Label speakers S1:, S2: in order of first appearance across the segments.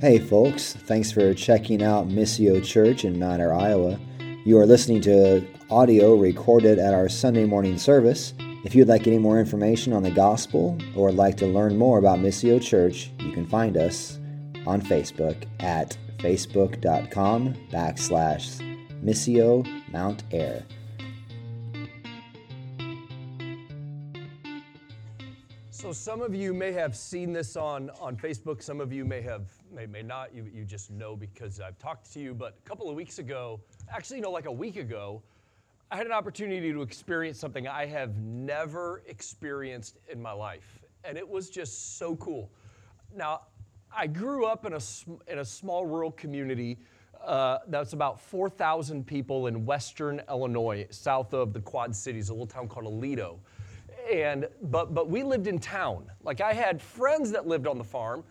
S1: Hey, folks, thanks for checking out Missio Church in Mount Ayr, Iowa. You are listening to audio recorded at our Sunday morning service. If you'd like any more information on the gospel or like to learn more about Missio Church, you can find us on Facebook at facebook.com backslash Missio Mount Ayr.
S2: So some of you may have seen this on, on Facebook. Some of you may have may, may not. You, you just know because I've talked to you. But a couple of weeks ago, actually, you know, like a week ago, I had an opportunity to experience something I have never experienced in my life, and it was just so cool. Now, I grew up in a in a small rural community. Uh, that's about 4,000 people in western Illinois, south of the Quad Cities, a little town called Aledo. and but but we lived in town. Like I had friends that lived on the farm,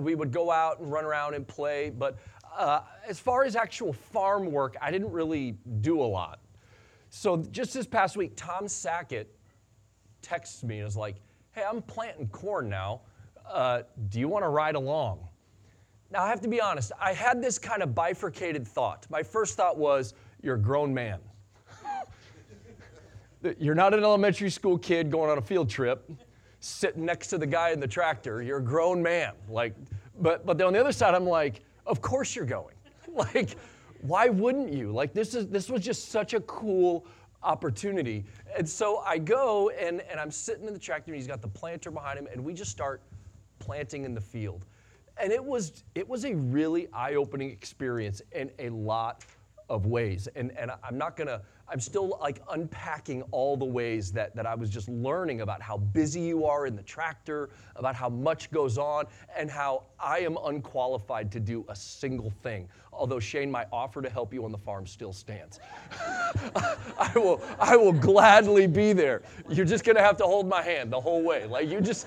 S2: we would go out and run around and play. But uh, as far as actual farm work, I didn't really do a lot. So just this past week, Tom Sackett texts me and is like, "Hey, I'm planting corn now. Uh, do you want to ride along?" Now I have to be honest. I had this kind of bifurcated thought. My first thought was, "You're a grown man." You're not an elementary school kid going on a field trip, sitting next to the guy in the tractor. You're a grown man. Like, but but on the other side, I'm like, of course you're going. like, why wouldn't you? Like, this is this was just such a cool opportunity. And so I go and, and I'm sitting in the tractor and he's got the planter behind him, and we just start planting in the field. And it was it was a really eye-opening experience and a lot of ways. And and I'm not gonna I'm still like unpacking all the ways that, that I was just learning about how busy you are in the tractor, about how much goes on, and how I am unqualified to do a single thing. Although Shane, my offer to help you on the farm still stands. I will I will gladly be there. You're just gonna have to hold my hand the whole way. Like you just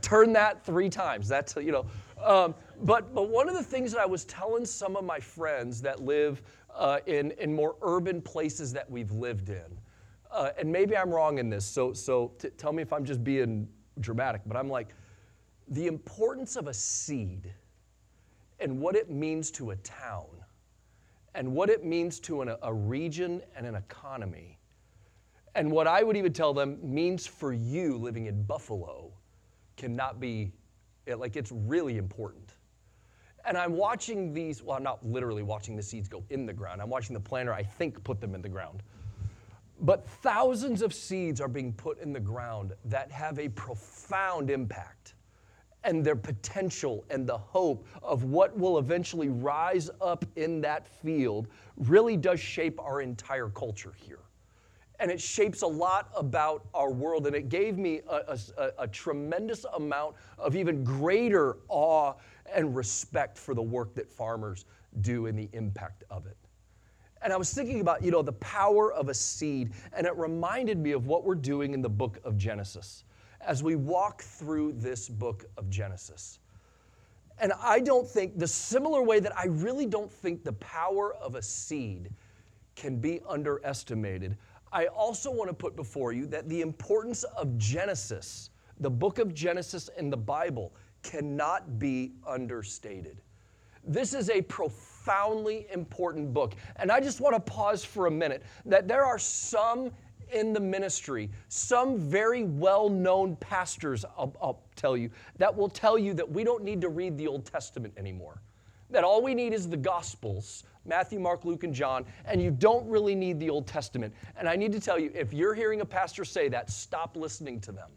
S2: turn that three times. That's you know. Um, but but one of the things that I was telling some of my friends that live uh, in, in more urban places that we've lived in. Uh, and maybe I'm wrong in this, so, so t- tell me if I'm just being dramatic, but I'm like, the importance of a seed and what it means to a town and what it means to an, a region and an economy, and what I would even tell them means for you living in Buffalo cannot be, like, it's really important. And I'm watching these, well, I'm not literally watching the seeds go in the ground. I'm watching the planter, I think, put them in the ground. But thousands of seeds are being put in the ground that have a profound impact. And their potential and the hope of what will eventually rise up in that field really does shape our entire culture here. And it shapes a lot about our world. And it gave me a, a, a tremendous amount of even greater awe and respect for the work that farmers do and the impact of it. And I was thinking about, you know, the power of a seed, and it reminded me of what we're doing in the book of Genesis as we walk through this book of Genesis. And I don't think, the similar way that I really don't think the power of a seed can be underestimated, I also want to put before you that the importance of Genesis, the book of Genesis in the Bible, cannot be understated. This is a profoundly important book. And I just want to pause for a minute that there are some in the ministry, some very well known pastors, I'll, I'll, tell you, that will tell you that we don't need to read the Old Testament anymore. That all we need is the Gospels Matthew, Mark, Luke, and John, and you don't really need the Old Testament. And I need to tell you, if you're hearing a pastor say that, stop listening to them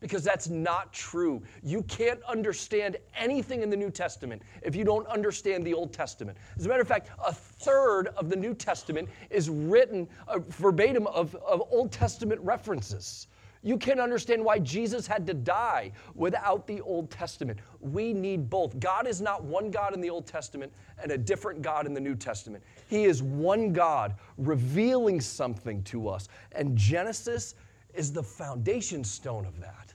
S2: because that's not true. You can't understand anything in the New Testament if you don't understand the Old Testament. As a matter of fact, a third of the New Testament is written uh, verbatim of, of Old Testament references. You can't understand why Jesus had to die without the Old Testament. We need both. God is not one God in the Old Testament and a different God in the New Testament. He is one God revealing something to us. And Genesis is the foundation stone of that.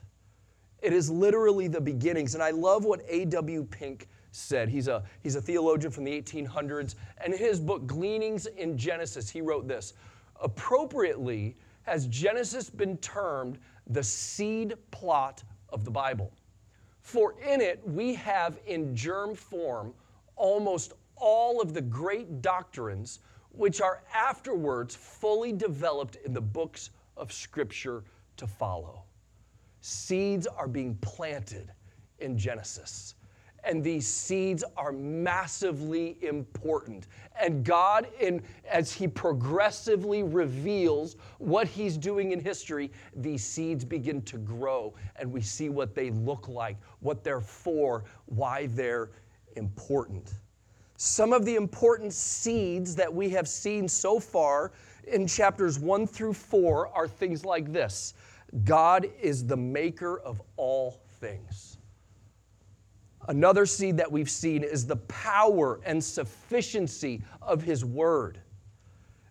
S2: It is literally the beginnings. And I love what A.W. Pink said. He's a, he's a theologian from the 1800s. And in his book, Gleanings in Genesis, he wrote this Appropriately, has Genesis been termed the seed plot of the Bible. For in it we have in germ form almost all of the great doctrines which are afterwards fully developed in the books of Scripture to follow. Seeds are being planted in Genesis. And these seeds are massively important. And God, in, as He progressively reveals what He's doing in history, these seeds begin to grow. And we see what they look like, what they're for, why they're important. Some of the important seeds that we have seen so far in chapters 1 through 4 are things like this God is the maker of all things. Another seed that we've seen is the power and sufficiency of His Word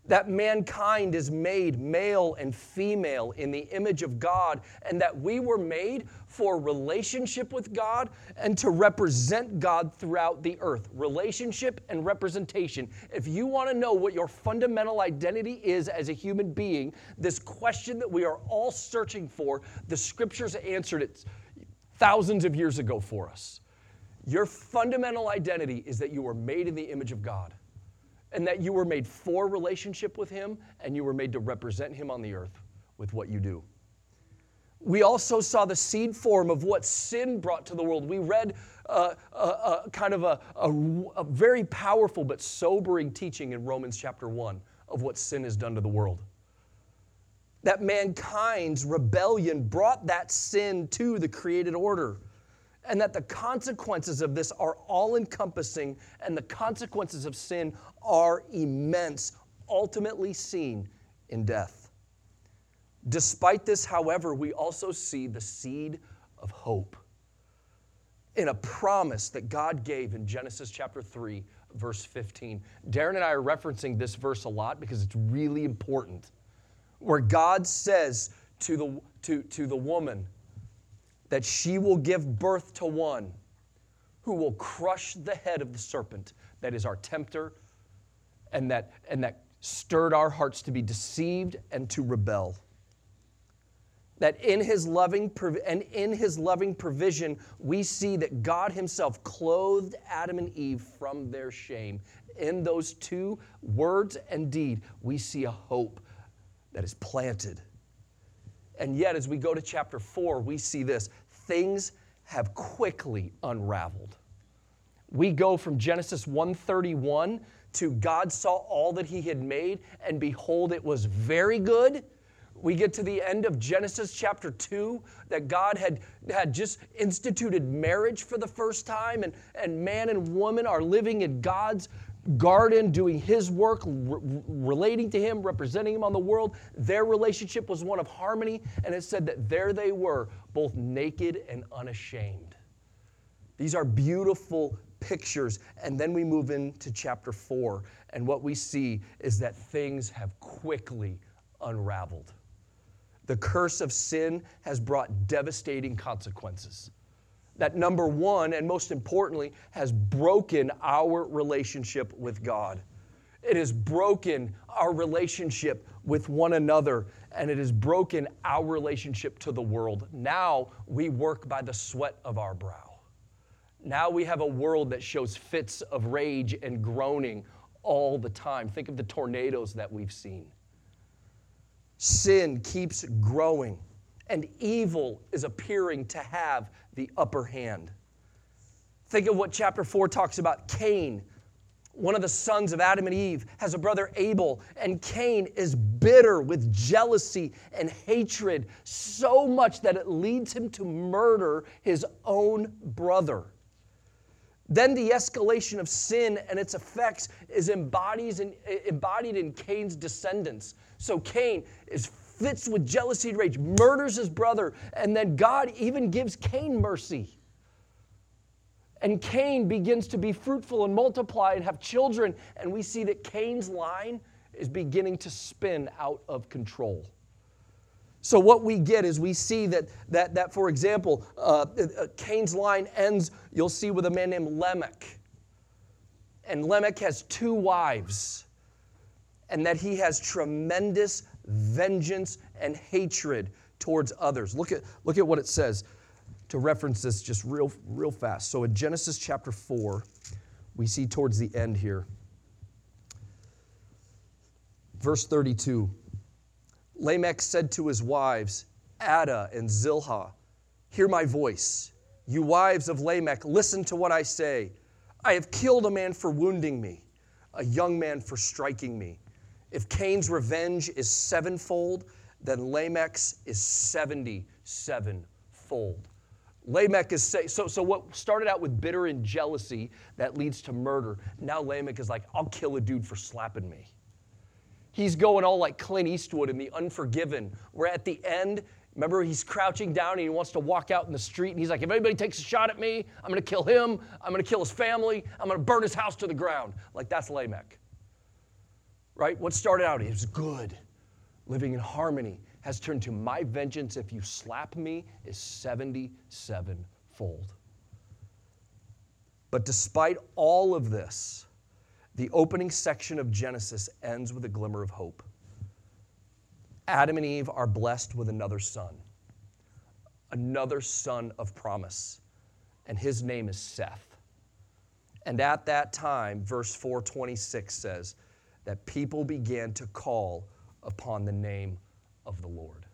S2: that mankind is made male and female in the image of God, and that we were made for relationship with God and to represent God throughout the earth. Relationship and representation. If you want to know what your fundamental identity is as a human being, this question that we are all searching for, the scriptures answered it thousands of years ago for us. Your fundamental identity is that you were made in the image of God and that you were made for relationship with Him and you were made to represent Him on the earth with what you do. We also saw the seed form of what sin brought to the world. We read uh, uh, uh, kind of a, a, a very powerful but sobering teaching in Romans chapter 1 of what sin has done to the world. That mankind's rebellion brought that sin to the created order and that the consequences of this are all encompassing, and the consequences of sin are immense, ultimately seen in death. Despite this, however, we also see the seed of hope in a promise that God gave in Genesis chapter 3, verse 15. Darren and I are referencing this verse a lot because it's really important, where God says to the, to, to the woman, that she will give birth to one who will crush the head of the serpent that is our tempter and that, and that stirred our hearts to be deceived and to rebel. That in his loving and in his loving provision we see that God himself clothed Adam and Eve from their shame. In those two words and deed we see a hope that is planted. And yet as we go to chapter 4 we see this things have quickly unraveled. We go from Genesis 131 to God saw all that he had made, and behold, it was very good. We get to the end of Genesis chapter 2 that God had, had just instituted marriage for the first time, and, and man and woman are living in God's garden, doing his work, re- relating to him, representing him on the world. Their relationship was one of harmony, and it said that there they were, both naked and unashamed. These are beautiful pictures. And then we move into chapter four, and what we see is that things have quickly unraveled. The curse of sin has brought devastating consequences that number one, and most importantly, has broken our relationship with God. It has broken our relationship with one another, and it has broken our relationship to the world. Now we work by the sweat of our brow. Now we have a world that shows fits of rage and groaning all the time. Think of the tornadoes that we've seen. Sin keeps growing, and evil is appearing to have the upper hand. Think of what chapter 4 talks about Cain, one of the sons of Adam and Eve, has a brother Abel, and Cain is bitter with jealousy and hatred so much that it leads him to murder his own brother. Then the escalation of sin and its effects is embodied in, embodied in Cain's descendants. So Cain is fits with jealousy and rage, murders his brother, and then God even gives Cain mercy. And Cain begins to be fruitful and multiply and have children, and we see that Cain's line is beginning to spin out of control. So what we get is we see that, that, that for example, uh, uh Cain's line ends, you'll see, with a man named Lamech. And Lamech has two wives, and that he has tremendous vengeance and hatred towards others. Look at, look at what it says. to reference this just real, real fast. So in Genesis chapter 4, we see towards the end here, verse 32 Lamech said to his wives, Adah and Zilpah, Hear my voice. You wives of Lamech, listen to what I say. I have killed a man for wounding me, a young man for striking me. If Cain's revenge is sevenfold, then Lamech's is 77 fold. Lamech is say, so, so what started out with bitter and jealousy that leads to murder. Now Lamech is like, I'll kill a dude for slapping me. He's going all like Clint Eastwood in The Unforgiven, where at the end, remember, he's crouching down and he wants to walk out in the street, and he's like, if anybody takes a shot at me, I'm gonna kill him, I'm gonna kill his family, I'm gonna burn his house to the ground. Like, that's Lamech. Right? What started out, is good, living in harmony, has turned to my vengeance if you slap me is 77 fold. But despite all of this, the opening section of Genesis ends with a glimmer of hope. Adam and Eve are blessed with another son, another son of promise, and his name is Seth. And at that time, verse 426 says that people began to call upon the name of the Lord.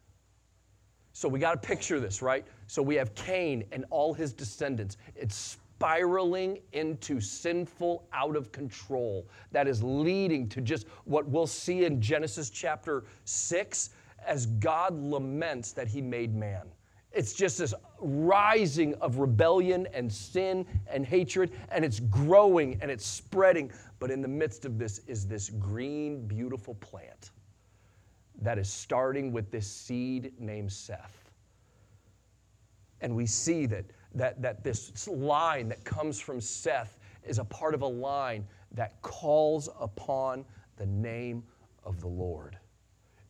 S2: So we got to picture this, right? So we have Cain and all his descendants. It's spiraling into sinful, out of control that is leading to just what we'll see in Genesis chapter 6 as God laments that he made man. It's just this rising of rebellion and sin and hatred, and it's growing and it's spreading. But in the midst of this is this green, beautiful plant that is starting with this seed named Seth. And we see that that, that this line that comes from Seth is a part of a line that calls upon the name of the Lord.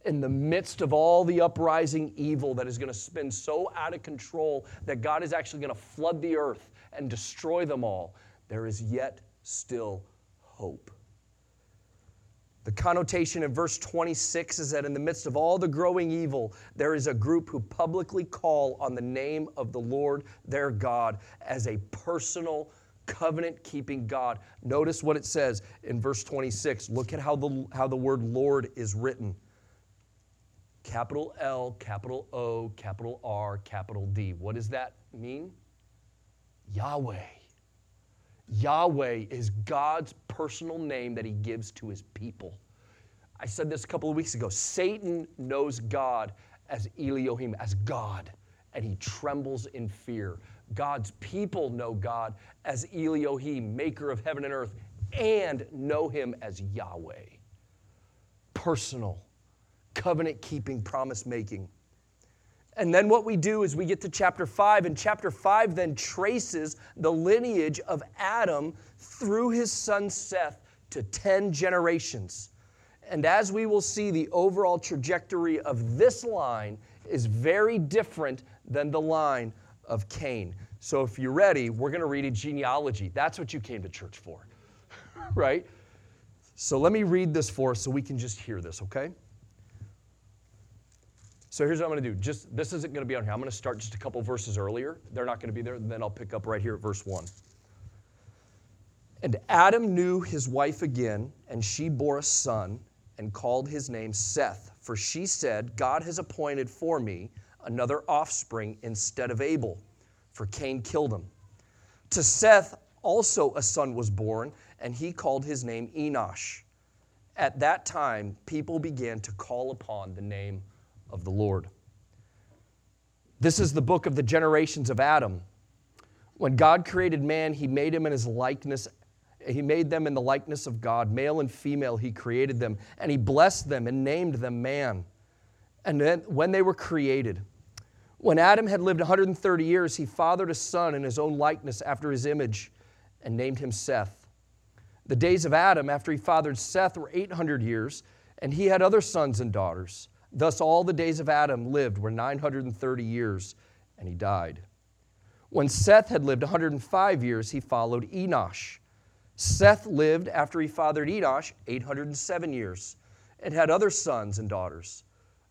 S2: In the midst of all the uprising evil that is going to spin so out of control that God is actually going to flood the earth and destroy them all, there is yet still hope. The connotation in verse 26 is that in the midst of all the growing evil, there is a group who publicly call on the name of the Lord their God as a personal, covenant keeping God. Notice what it says in verse 26. Look at how the, how the word Lord is written capital L, capital O, capital R, capital D. What does that mean? Yahweh. Yahweh is God's personal name that he gives to his people. I said this a couple of weeks ago. Satan knows God as Elohim, as God, and he trembles in fear. God's people know God as Elohim, maker of heaven and earth, and know him as Yahweh. Personal, covenant keeping, promise making. And then what we do is we get to chapter 5, and chapter 5 then traces the lineage of Adam through his son Seth to 10 generations. And as we will see, the overall trajectory of this line is very different than the line of Cain. So if you're ready, we're going to read a genealogy. That's what you came to church for, right? So let me read this for us so we can just hear this, okay? So here's what I'm going to do. Just this isn't going to be on here. I'm going to start just a couple verses earlier. They're not going to be there. Then I'll pick up right here at verse 1. And Adam knew his wife again, and she bore a son and called his name Seth, for she said, God has appointed for me another offspring instead of Abel, for Cain killed him. To Seth also a son was born, and he called his name Enosh. At that time, people began to call upon the name of the Lord. This is the book of the generations of Adam. When God created man, he made him in his likeness. He made them in the likeness of God, male and female, he created them, and he blessed them and named them man. And then when they were created, when Adam had lived 130 years, he fathered a son in his own likeness after his image and named him Seth. The days of Adam after he fathered Seth were 800 years, and he had other sons and daughters. Thus, all the days of Adam lived were 930 years, and he died. When Seth had lived 105 years, he followed Enosh. Seth lived after he fathered Enosh 807 years and had other sons and daughters.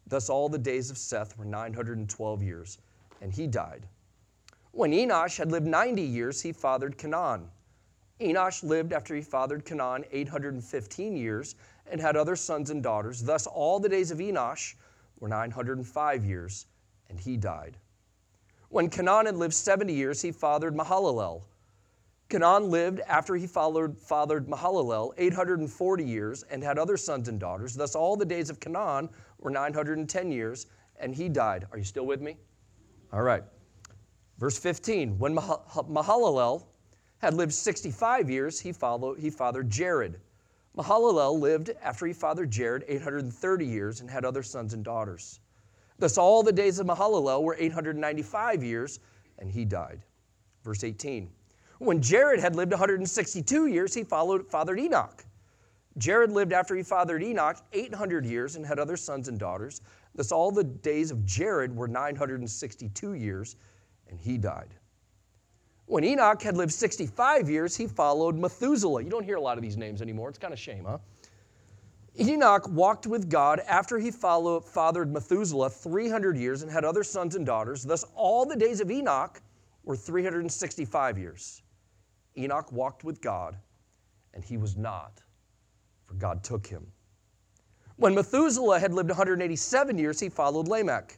S2: Thus, all the days of Seth were 912 years, and he died. When Enosh had lived 90 years, he fathered Kenan. Enosh lived after he fathered Kenan 815 years and had other sons and daughters. Thus, all the days of Enosh were 905 years, and he died. When Kenan lived 70 years, he fathered Mahalalel. Kenan lived after he followed, fathered Mahalalel 840 years and had other sons and daughters. Thus, all the days of Kenan were 910 years, and he died. Are you still with me? All right. Verse 15 When Mahalalel had lived 65 years, he, followed, he fathered Jared. Mahalalel lived after he fathered Jared 830 years and had other sons and daughters. Thus, all the days of Mahalalel were 895 years, and he died. Verse 18 When Jared had lived 162 years, he followed, fathered Enoch. Jared lived after he fathered Enoch 800 years and had other sons and daughters. Thus, all the days of Jared were 962 years, and he died. When Enoch had lived 65 years, he followed Methuselah. You don't hear a lot of these names anymore. It's kind of shame, huh? Enoch walked with God after he followed, fathered Methuselah 300 years and had other sons and daughters. Thus, all the days of Enoch were 365 years. Enoch walked with God, and he was not, for God took him. When Methuselah had lived 187 years, he followed Lamech.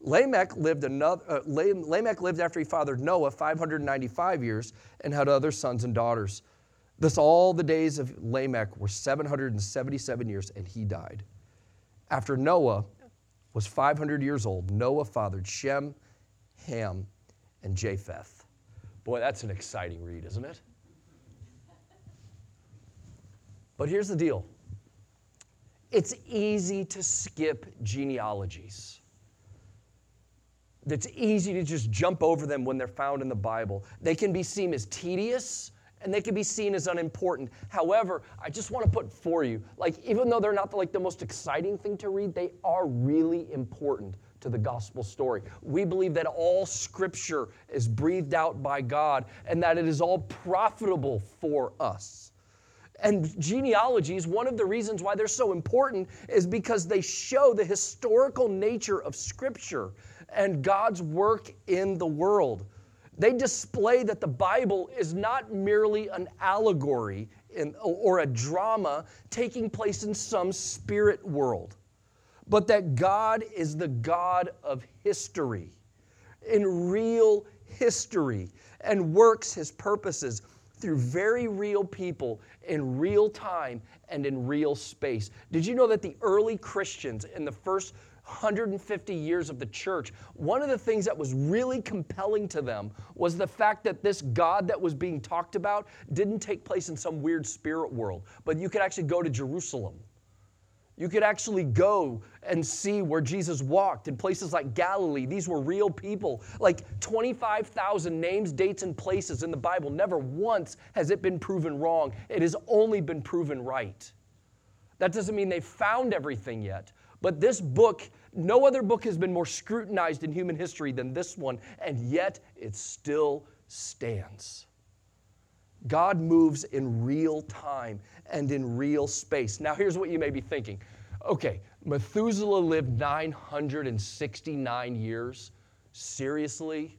S2: Lamech lived, another, uh, Lamech lived after he fathered Noah 595 years and had other sons and daughters. Thus, all the days of Lamech were 777 years, and he died. After Noah was 500 years old, Noah fathered Shem, Ham, and Japheth. Boy, that's an exciting read, isn't it? But here's the deal it's easy to skip genealogies. It's easy to just jump over them when they're found in the Bible. They can be seen as tedious and they can be seen as unimportant. However, I just want to put for you, like even though they're not like the most exciting thing to read, they are really important to the gospel story. We believe that all scripture is breathed out by God and that it is all profitable for us. And genealogies, one of the reasons why they're so important is because they show the historical nature of scripture and God's work in the world. They display that the Bible is not merely an allegory in, or a drama taking place in some spirit world but that God is the God of history, in real history, and works his purposes through very real people in real time and in real space. Did you know that the early Christians in the first 150 years of the church, one of the things that was really compelling to them was the fact that this God that was being talked about didn't take place in some weird spirit world, but you could actually go to Jerusalem you could actually go and see where Jesus walked in places like Galilee. These were real people. Like 25,000 names, dates, and places in the Bible. Never once has it been proven wrong. It has only been proven right. That doesn't mean they found everything yet. But this book, no other book has been more scrutinized in human history than this one, and yet it still stands. God moves in real time and in real space. Now, here's what you may be thinking okay, Methuselah lived 969 years. Seriously?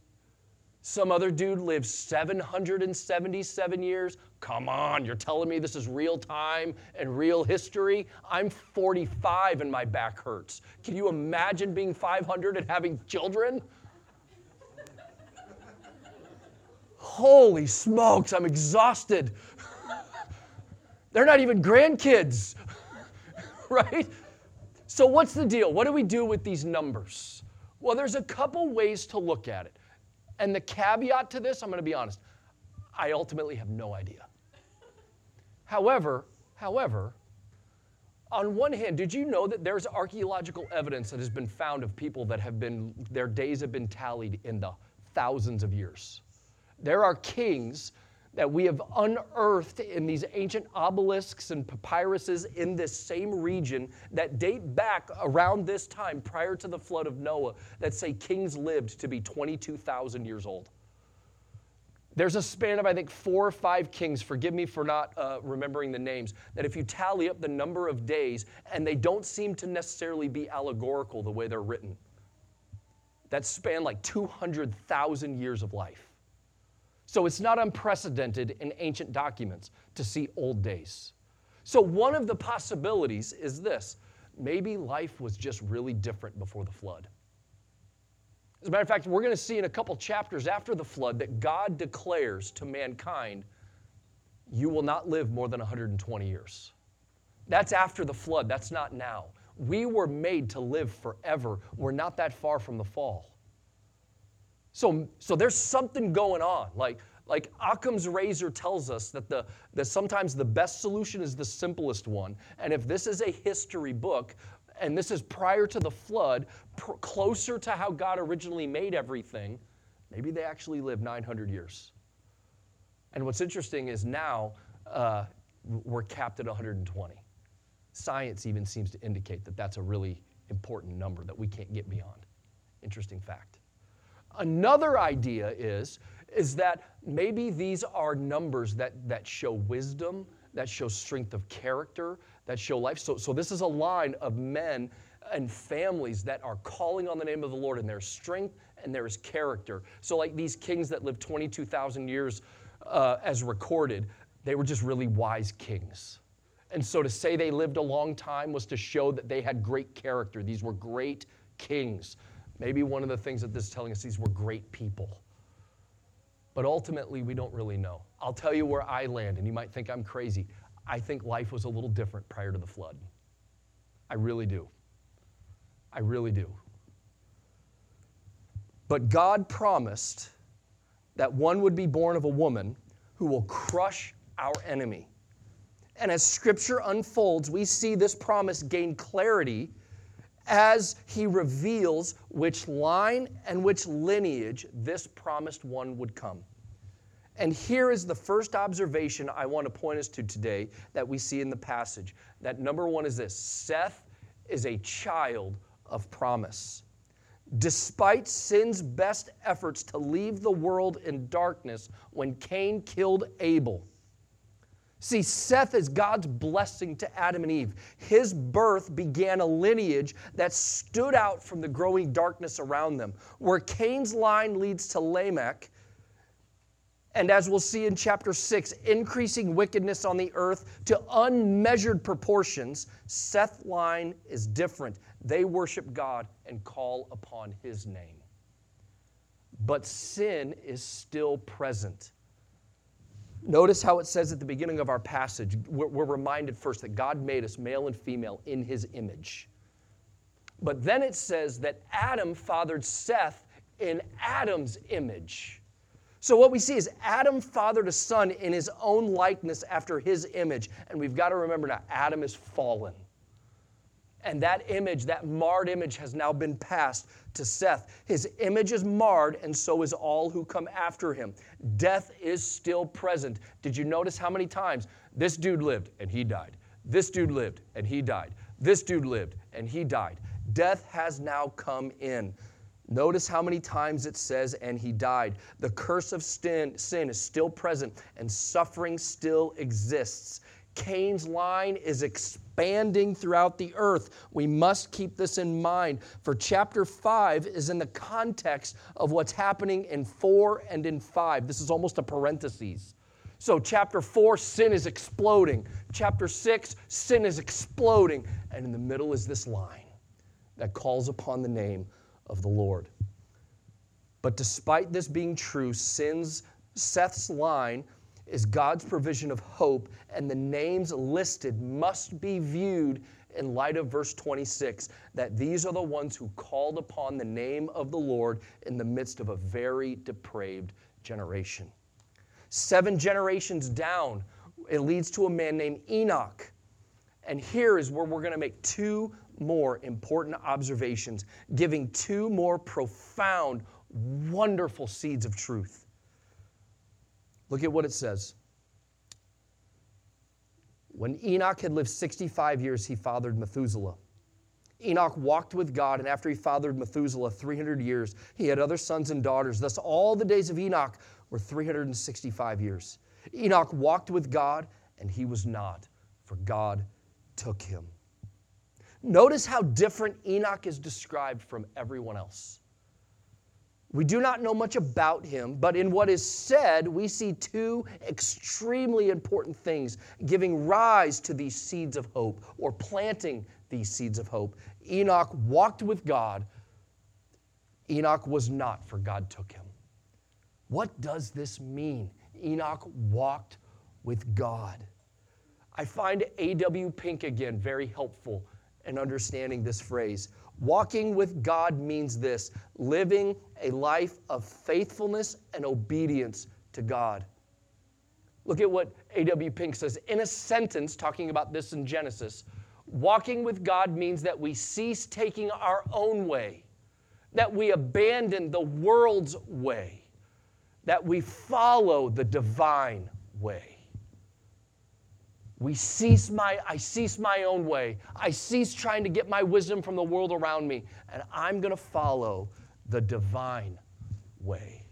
S2: Some other dude lived 777 years. Come on, you're telling me this is real time and real history? I'm 45 and my back hurts. Can you imagine being 500 and having children? Holy smokes, I'm exhausted. They're not even grandkids, right? So, what's the deal? What do we do with these numbers? Well, there's a couple ways to look at it. And the caveat to this, I'm going to be honest, I ultimately have no idea. However, however, on one hand, did you know that there's archaeological evidence that has been found of people that have been, their days have been tallied in the thousands of years? There are kings that we have unearthed in these ancient obelisks and papyruses in this same region that date back around this time prior to the flood of Noah that say kings lived to be 22,000 years old. There's a span of, I think, four or five kings, forgive me for not uh, remembering the names, that if you tally up the number of days, and they don't seem to necessarily be allegorical the way they're written, that span like 200,000 years of life. So it's not unprecedented in ancient documents to see old days. So one of the possibilities is this maybe life was just really different before the flood. As a matter of fact, we're going to see in a couple chapters after the flood that God declares to mankind, you will not live more than 120 years. That's after the flood, that's not now. We were made to live forever. We're not that far from the fall. So, so there's something going on. Like, like Occam's razor tells us that, the, that sometimes the best solution is the simplest one. And if this is a history book, and this is prior to the flood, pr- closer to how God originally made everything, maybe they actually lived 900 years. And what's interesting is now uh, we're capped at 120. Science even seems to indicate that that's a really important number that we can't get beyond. Interesting fact. Another idea is, is that maybe these are numbers that, that show wisdom, that show strength of character, that show life. So, so this is a line of men and families that are calling on the name of the Lord, and there's strength and there is character. So, like these kings that lived 22,000 years uh, as recorded, they were just really wise kings. And so to say they lived a long time was to show that they had great character. These were great kings. Maybe one of the things that this is telling us, these were great people. But ultimately, we don't really know. I'll tell you where I land, and you might think I'm crazy. I think life was a little different prior to the flood. I really do. I really do. But God promised that one would be born of a woman who will crush our enemy. And as scripture unfolds, we see this promise gain clarity as he reveals which line and which lineage this promised one would come. And here is the first observation I want to point us to today that we see in the passage. That number one is this Seth is a child of promise. Despite sin's best efforts to leave the world in darkness when Cain killed Abel, See, Seth is God's blessing to Adam and Eve. His birth began a lineage that stood out from the growing darkness around them. Where Cain's line leads to Lamech, and as we'll see in chapter 6, increasing wickedness on the earth to unmeasured proportions, Seth's line is different. They worship God and call upon his name. But sin is still present. Notice how it says at the beginning of our passage, we're, we're, reminded first that God made us male and female in his image. But then it says that Adam fathered Seth in Adam's image. So what we see is Adam fathered a son in his own likeness after his image. And we've got to remember now, Adam is fallen. And that image, that marred image, has now been passed to Seth. His image is marred, and so is all who come after him. Death is still present. Did you notice how many times this dude lived and he died? This dude lived and he died. This dude lived and he died. Death has now come in. Notice how many times it says, and he died. The curse of sin, sin is still present, and suffering still exists. Cain's line is expanding throughout the earth. We must keep this in mind, for chapter 5 is in the context of what's happening in 4 and in 5. This is almost a parenthesis. So, chapter 4, sin is exploding. Chapter 6, sin is exploding. And in the middle is this line that calls upon the name of the Lord. But despite this being true, sin's Seth's line is God's provision of hope, and the names listed must be viewed in light of verse 26 that these are the ones who called upon the name of the Lord in the midst of a very depraved generation. Seven generations down, it leads to a man named Enoch. And here is where we're going to make two more important observations, giving two more profound, wonderful seeds of truth. Look at what it says. When Enoch had lived 65 years, he fathered Methuselah. Enoch walked with God, and after he fathered Methuselah 300 years, he had other sons and daughters. Thus, all the days of Enoch were 365 years. Enoch walked with God, and he was not, for God took him. Notice how different Enoch is described from everyone else. We do not know much about him, but in what is said, we see two extremely important things giving rise to these seeds of hope or planting these seeds of hope. Enoch walked with God. Enoch was not, for God took him. What does this mean? Enoch walked with God. I find A.W. Pink again very helpful in understanding this phrase. Walking with God means this living a life of faithfulness and obedience to God. Look at what A.W. Pink says in a sentence talking about this in Genesis. Walking with God means that we cease taking our own way, that we abandon the world's way, that we follow the divine way. We cease my, I cease my own way. I cease trying to get my wisdom from the world around me, and I'm going to follow the divine way.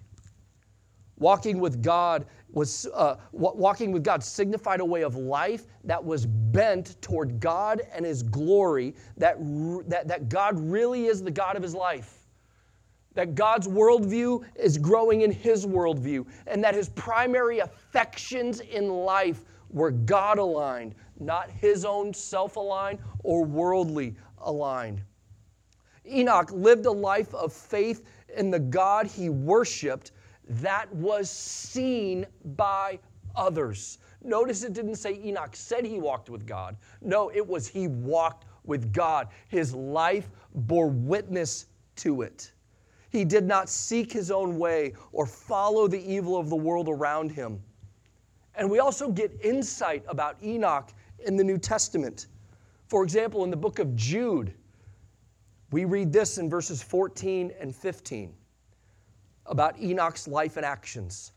S2: Walking with God was uh, walking with God signified a way of life that was bent toward God and His glory. That, that, that God really is the God of His life. That God's worldview is growing in His worldview, and that His primary affections in life were God aligned, not his own self aligned or worldly aligned. Enoch lived a life of faith in the God he worshiped that was seen by others. Notice it didn't say Enoch said he walked with God. No, it was he walked with God. His life bore witness to it. He did not seek his own way or follow the evil of the world around him. And we also get insight about Enoch in the New Testament. For example, in the book of Jude, we read this in verses 14 and 15 about Enoch's life and actions.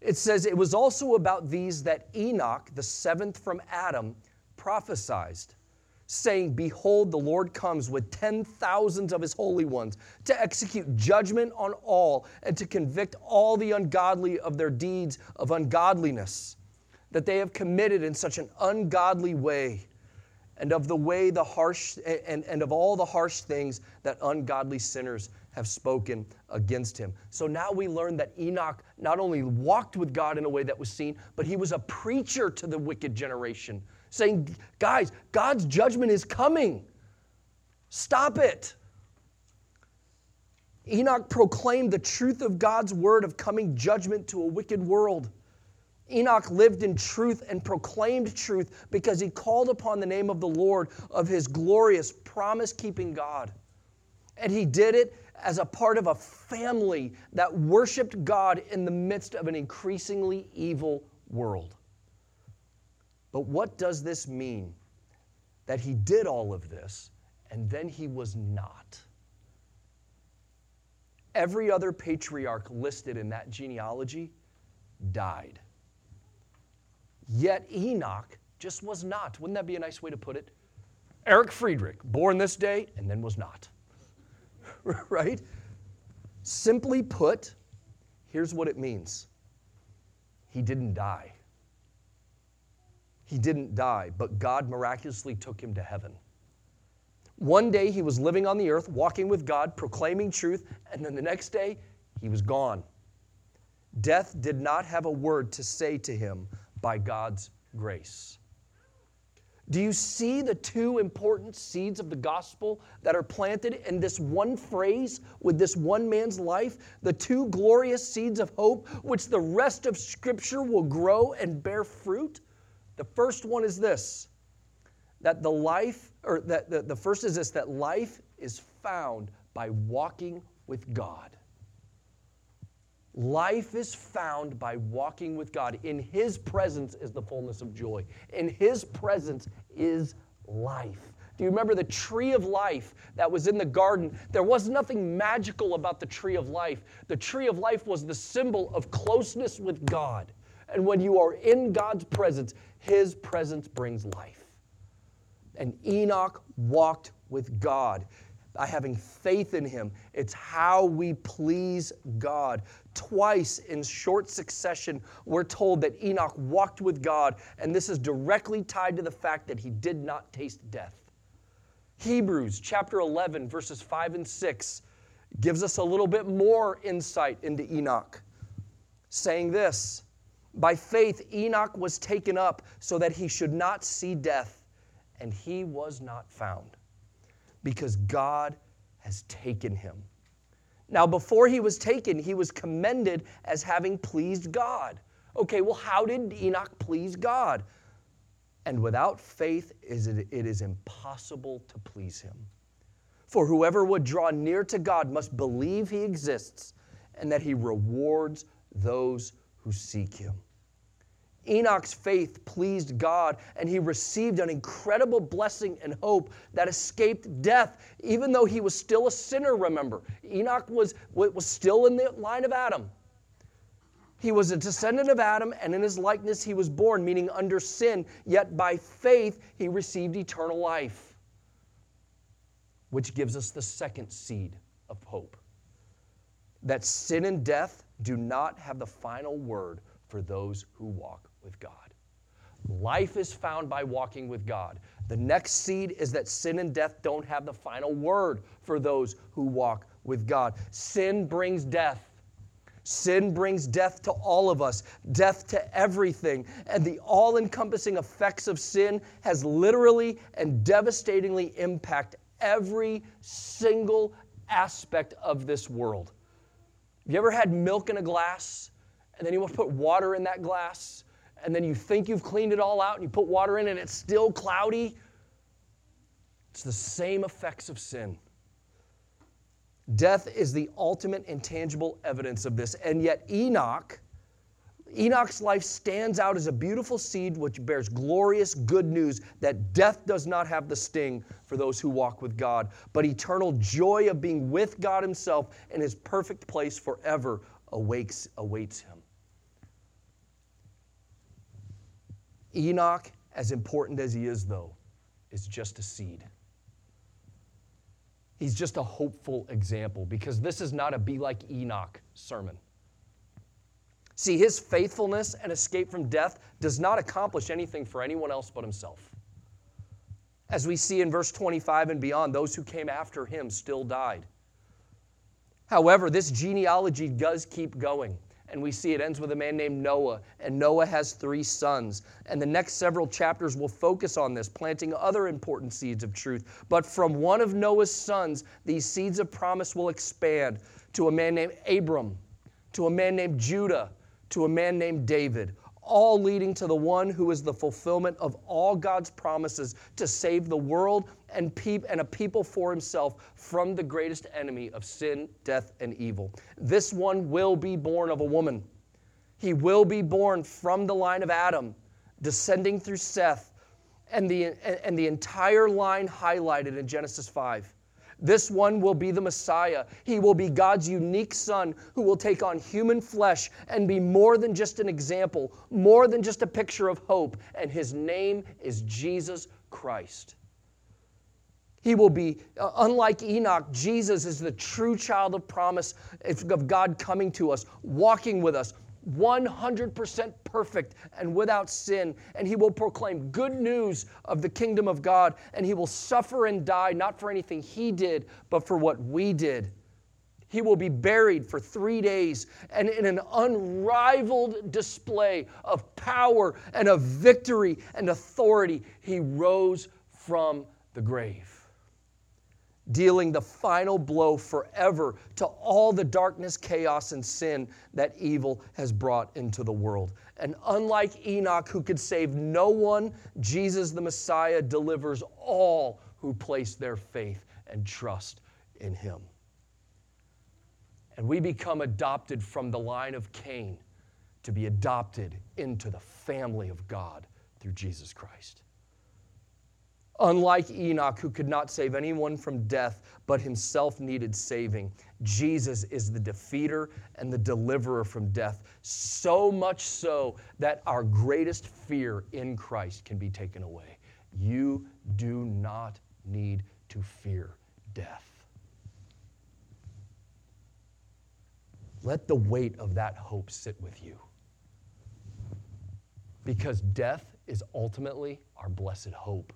S2: It says, It was also about these that Enoch, the seventh from Adam, prophesied saying, Behold, the Lord comes with ten thousands of his holy ones to execute judgment on all and to convict all the ungodly of their deeds of ungodliness that they have committed in such an ungodly way and of the way the harsh and, and of all the harsh things that ungodly sinners have spoken against him. So now we learn that Enoch not only walked with God in a way that was seen, but he was a preacher to the wicked generation, saying, Guys, God's judgment is coming. Stop it. Enoch proclaimed the truth of God's word of coming judgment to a wicked world. Enoch lived in truth and proclaimed truth because he called upon the name of the Lord, of his glorious, promise keeping God. And he did it as a part of a family that worshiped God in the midst of an increasingly evil world. But what does this mean? That he did all of this and then he was not. Every other patriarch listed in that genealogy died. Yet Enoch just was not. Wouldn't that be a nice way to put it? Eric Friedrich, born this day and then was not. right? Simply put, here's what it means He didn't die. He didn't die, but God miraculously took him to heaven. One day he was living on the earth, walking with God, proclaiming truth, and then the next day he was gone. Death did not have a word to say to him by God's grace. Do you see the two important seeds of the gospel that are planted in this one phrase with this one man's life? The two glorious seeds of hope, which the rest of Scripture will grow and bear fruit? The first one is this that the life, or that the, the first is this, that life is found by walking with God. Life is found by walking with God. In His presence is the fullness of joy. In His presence is life. Do you remember the tree of life that was in the garden? There was nothing magical about the tree of life. The tree of life was the symbol of closeness with God. And when you are in God's presence, his presence brings life. And Enoch walked with God by having faith in him. It's how we please God. Twice in short succession, we're told that Enoch walked with God, and this is directly tied to the fact that he did not taste death. Hebrews chapter 11, verses 5 and 6 gives us a little bit more insight into Enoch, saying this By faith, Enoch was taken up so that he should not see death, and he was not found, because God has taken him. Now, before he was taken, he was commended as having pleased God. Okay, well, how did Enoch please God? And without faith, it is impossible to please him. For whoever would draw near to God must believe he exists and that he rewards those who seek him. Enoch's faith pleased God, and he received an incredible blessing and hope that escaped death, even though he was still a sinner, remember. Enoch was, was still in the line of Adam. He was a descendant of Adam, and in his likeness he was born, meaning under sin, yet by faith he received eternal life which gives us the second seed of hope that sin and death do not have the final word for those who walk with God. Life is found by walking with God. The next seed is that sin and death don't have the final word for those who walk with God. Sin brings death. Sin brings death to all of us, death to everything. And the all encompassing effects of sin has literally and devastatingly impacted every single aspect of this world. Have you ever had milk in a glass and then you want to put water in that glass and then you think you've cleaned it all out and you put water in and it's still cloudy? It's the same effects of sin. Death is the ultimate intangible evidence of this. And yet, Enoch Enoch's life stands out as a beautiful seed which bears glorious good news that death does not have the sting for those who walk with God, but eternal joy of being with God Himself in His perfect place forever awakes, awaits him. Enoch, as important as he is, though, is just a seed. He's just a hopeful example because this is not a be like Enoch sermon. See, his faithfulness and escape from death does not accomplish anything for anyone else but himself. As we see in verse 25 and beyond, those who came after him still died. However, this genealogy does keep going. And we see it ends with a man named Noah, and Noah has three sons. And the next several chapters will focus on this, planting other important seeds of truth. But from one of Noah's sons, these seeds of promise will expand to a man named Abram, to a man named Judah, to a man named David, all leading to the one who is the fulfillment of all God's promises to save the world and, and a people for himself from the greatest enemy of sin, death, and evil. This one will be born of a woman. He will be born from the line of Adam, descending through Seth, and the, and the entire line highlighted in Genesis 5. This one will be the Messiah. He will be God's unique Son who will take on human flesh and be more than just an example, more than just a picture of hope. And his name is Jesus Christ. He will be, uh, unlike Enoch, Jesus is the true child of promise of God coming to us, walking with us, 100% perfect and without sin, and he will proclaim good news of the kingdom of God, and he will suffer and die not for anything he did, but for what we did. He will be buried for three days, and in an unrivaled display of power and of victory and authority, he rose from the grave dealing the final blow forever to all the darkness, chaos, and sin that evil has brought into the world. And unlike Enoch, who could save no one, Jesus the Messiah delivers all who place their faith and trust in him. And we become adopted from the line of Cain to be adopted into the family of God through Jesus Christ. Unlike Enoch, who could not save anyone from death, but himself needed saving, Jesus is the defeater and the deliverer from death. So much so that our greatest fear in Christ can be taken away. You do not need to fear death. Let the weight of that hope sit with you. Because death is ultimately our blessed hope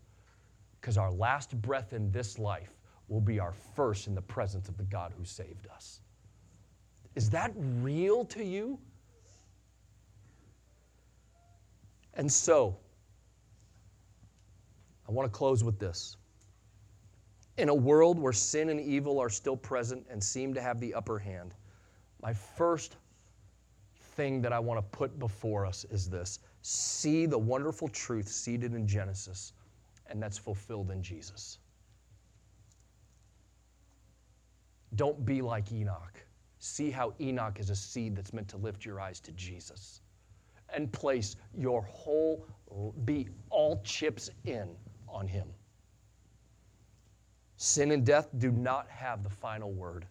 S2: because our last breath in this life will be our first in the presence of the God who saved us. Is that real to you? And so, I want to close with this. In a world where sin and evil are still present and seem to have the upper hand, my first thing that I want to put before us is this see the wonderful truth seated in Genesis and that's fulfilled in Jesus. Don't be like Enoch. See how Enoch is a seed that's meant to lift your eyes to Jesus and place your whole, be all chips in on Him. Sin and death do not have the final word.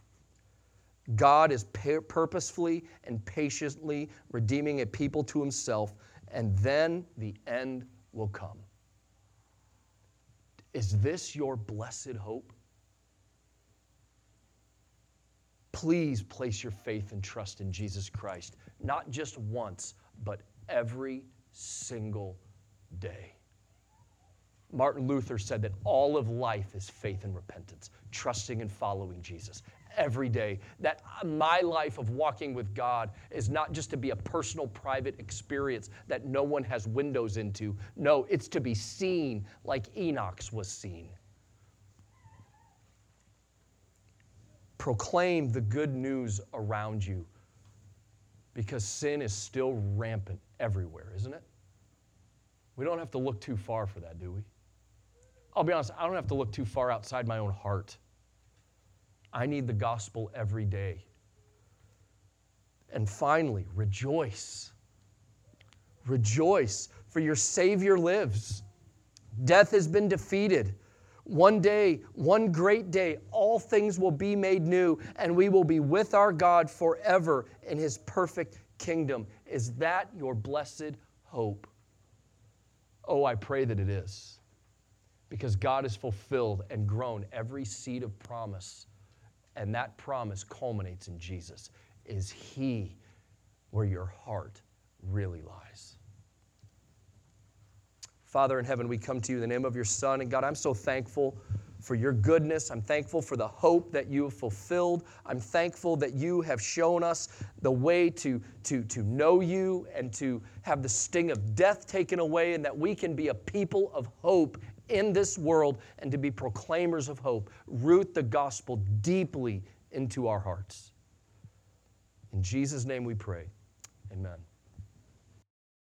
S2: God is purposefully and patiently redeeming a people to Himself, and then the end will come. Is this your blessed hope? Please place your faith and trust in Jesus Christ, not just once, but every single day. Martin Luther said that all of life is faith and repentance, trusting and following Jesus every day. That my life of walking with God is not just to be a personal, private experience that no one has windows into. No, it's to be seen like Enoch's was seen. Proclaim the good news around you because sin is still rampant everywhere, isn't it? We don't have to look too far for that, do we? I'll be honest, I don't have to look too far outside my own heart I need the gospel every day. And finally, rejoice. Rejoice, for your Savior lives. Death has been defeated. One day, one great day, all things will be made new, and we will be with our God forever in His perfect kingdom. Is that your blessed hope? Oh, I pray that it is. Because God has fulfilled and grown every seed of promise and that promise culminates in Jesus. Is He where your heart really lies? Father in heaven, we come to you in the name of your Son. And God, I'm so thankful for your goodness. I'm thankful for the hope that you have fulfilled. I'm thankful that you have shown us the way to, to, to know you and to have the sting of death taken away, and that we can be a people of hope in this world and to be proclaimers of hope. Root the gospel deeply into our hearts. In Jesus' name we pray. Amen.